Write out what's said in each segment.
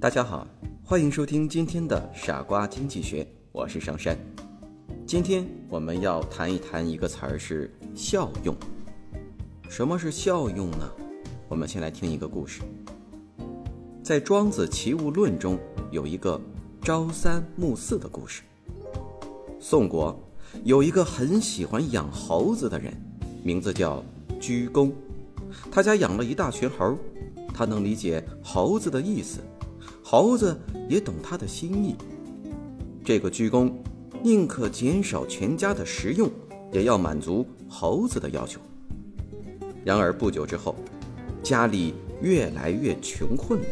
大家好，欢迎收听今天的傻瓜经济学，我是上山。今天我们要谈一谈一个词儿是效用。什么是效用呢？我们先来听一个故事。在《庄子·齐物论》中有一个朝三暮四的故事。宋国有一个很喜欢养猴子的人，名字叫鞠躬。他家养了一大群猴，他能理解猴子的意思。猴子也懂他的心意。这个鞠躬，宁可减少全家的食用，也要满足猴子的要求。然而不久之后，家里越来越穷困了。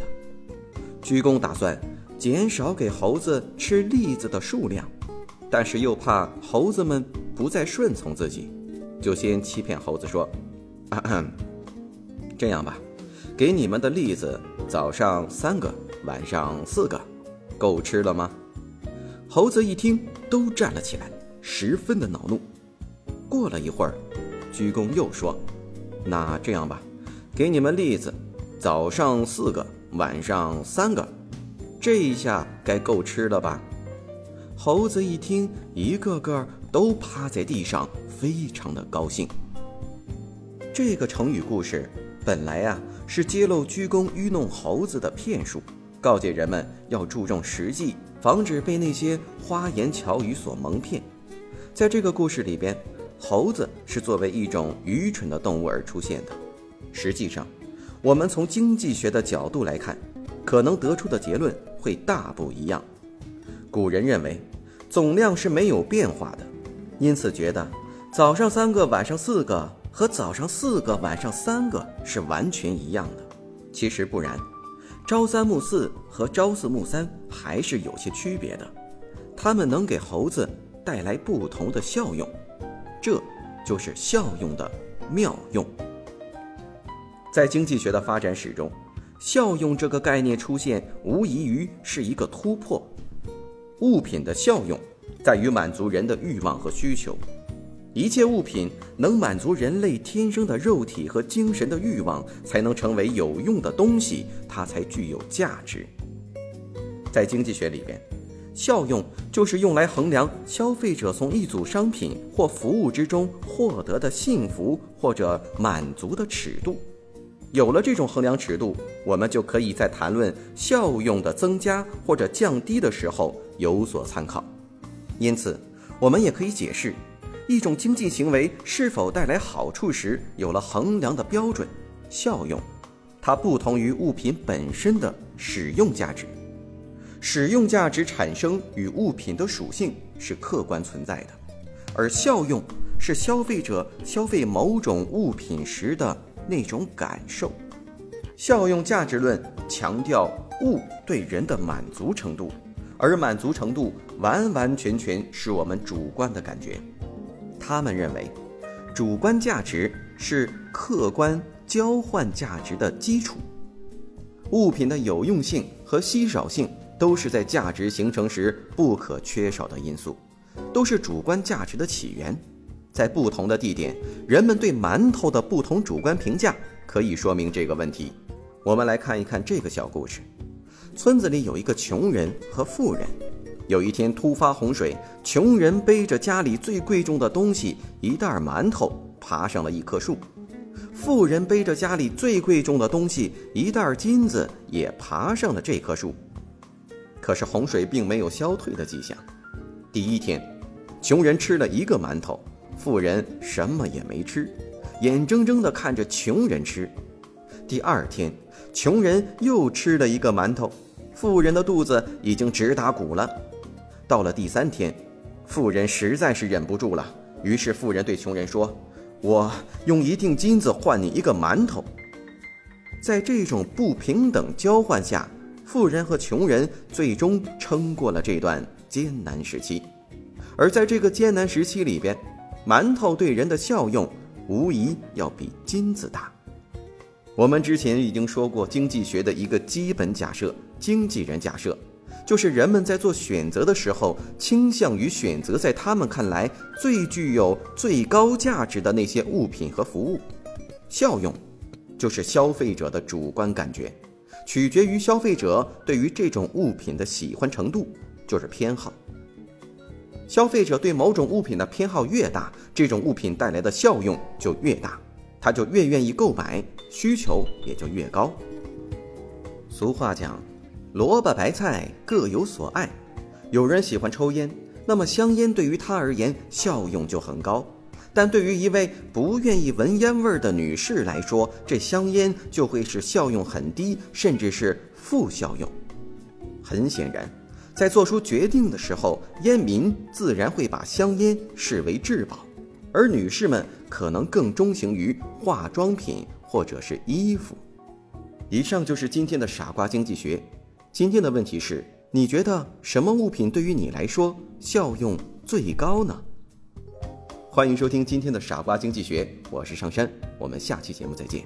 鞠躬打算减少给猴子吃栗子的数量，但是又怕猴子们不再顺从自己，就先欺骗猴子说：“ 这样吧，给你们的栗子早上三个。”晚上四个，够吃了吗？猴子一听，都站了起来，十分的恼怒。过了一会儿，鞠躬又说：“那这样吧，给你们栗子，早上四个，晚上三个，这一下该够吃了吧？”猴子一听，一个个都趴在地上，非常的高兴。这个成语故事本来啊是揭露鞠躬愚弄猴子的骗术。告诫人们要注重实际，防止被那些花言巧语所蒙骗。在这个故事里边，猴子是作为一种愚蠢的动物而出现的。实际上，我们从经济学的角度来看，可能得出的结论会大不一样。古人认为，总量是没有变化的，因此觉得早上三个，晚上四个和早上四个，晚上三个是完全一样的。其实不然。朝三暮四和朝四暮三还是有些区别的，它们能给猴子带来不同的效用，这就是效用的妙用。在经济学的发展史中，效用这个概念出现，无异于是一个突破。物品的效用在于满足人的欲望和需求。一切物品能满足人类天生的肉体和精神的欲望，才能成为有用的东西，它才具有价值。在经济学里边，效用就是用来衡量消费者从一组商品或服务之中获得的幸福或者满足的尺度。有了这种衡量尺度，我们就可以在谈论效用的增加或者降低的时候有所参考。因此，我们也可以解释。一种经济行为是否带来好处时，有了衡量的标准，效用，它不同于物品本身的使用价值。使用价值产生与物品的属性是客观存在的，而效用是消费者消费某种物品时的那种感受。效用价值论强调物对人的满足程度，而满足程度完完全全是我们主观的感觉。他们认为，主观价值是客观交换价值的基础。物品的有用性和稀少性都是在价值形成时不可缺少的因素，都是主观价值的起源。在不同的地点，人们对馒头的不同主观评价可以说明这个问题。我们来看一看这个小故事：村子里有一个穷人和富人。有一天突发洪水，穷人背着家里最贵重的东西一袋馒头爬上了一棵树，富人背着家里最贵重的东西一袋金子也爬上了这棵树。可是洪水并没有消退的迹象。第一天，穷人吃了一个馒头，富人什么也没吃，眼睁睁地看着穷人吃。第二天，穷人又吃了一个馒头，富人的肚子已经直打鼓了。到了第三天，富人实在是忍不住了，于是富人对穷人说：“我用一锭金子换你一个馒头。”在这种不平等交换下，富人和穷人最终撑过了这段艰难时期。而在这个艰难时期里边，馒头对人的效用无疑要比金子大。我们之前已经说过，经济学的一个基本假设——经纪人假设，就是人们在做选择的时候，倾向于选择在他们看来最具有最高价值的那些物品和服务。效用，就是消费者的主观感觉，取决于消费者对于这种物品的喜欢程度，就是偏好。消费者对某种物品的偏好越大，这种物品带来的效用就越大。他就越愿意购买，需求也就越高。俗话讲，萝卜白菜各有所爱。有人喜欢抽烟，那么香烟对于他而言效用就很高；但对于一位不愿意闻烟味的女士来说，这香烟就会是效用很低，甚至是负效用。很显然，在做出决定的时候，烟民自然会把香烟视为至宝。而女士们可能更钟情于化妆品或者是衣服。以上就是今天的傻瓜经济学。今天的问题是：你觉得什么物品对于你来说效用最高呢？欢迎收听今天的傻瓜经济学，我是上山，我们下期节目再见。